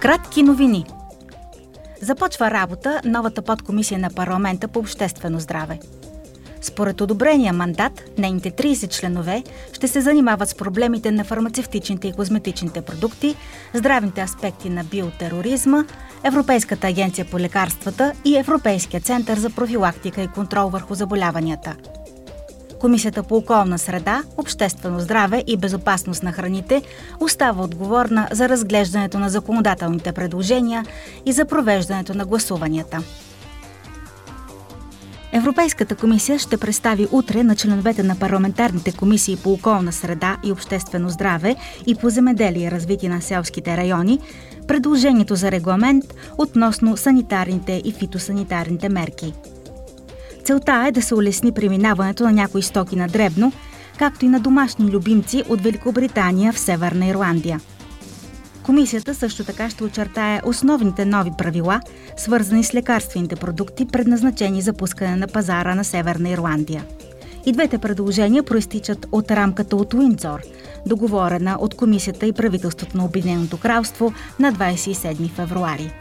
Кратки новини. Започва работа новата подкомисия на парламента по обществено здраве. Според одобрения мандат, нейните 30 членове ще се занимават с проблемите на фармацевтичните и козметичните продукти, здравните аспекти на биотероризма, Европейската агенция по лекарствата и Европейския център за профилактика и контрол върху заболяванията – Комисията по околна среда, обществено здраве и безопасност на храните остава отговорна за разглеждането на законодателните предложения и за провеждането на гласуванията. Европейската комисия ще представи утре на членовете на парламентарните комисии по околна среда и обществено здраве и по земеделие и развитие на селските райони предложението за регламент относно санитарните и фитосанитарните мерки – Целта е да се улесни преминаването на някои стоки на дребно, както и на домашни любимци от Великобритания в Северна Ирландия. Комисията също така ще очертае основните нови правила, свързани с лекарствените продукти, предназначени за пускане на пазара на Северна Ирландия. И двете предложения проистичат от рамката от Уиндзор, договорена от Комисията и правителството на Обединеното кралство на 27 февруари.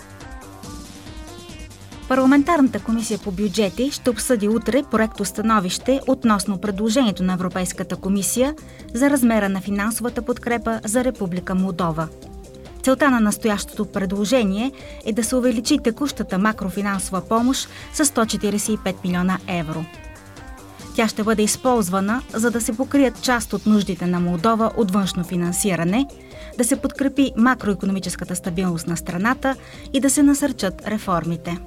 Парламентарната комисия по бюджети ще обсъди утре проекто становище относно предложението на Европейската комисия за размера на финансовата подкрепа за Република Молдова. Целта на настоящото предложение е да се увеличи текущата макрофинансова помощ с 145 милиона евро. Тя ще бъде използвана, за да се покрият част от нуждите на Молдова от външно финансиране, да се подкрепи макроекономическата стабилност на страната и да се насърчат реформите.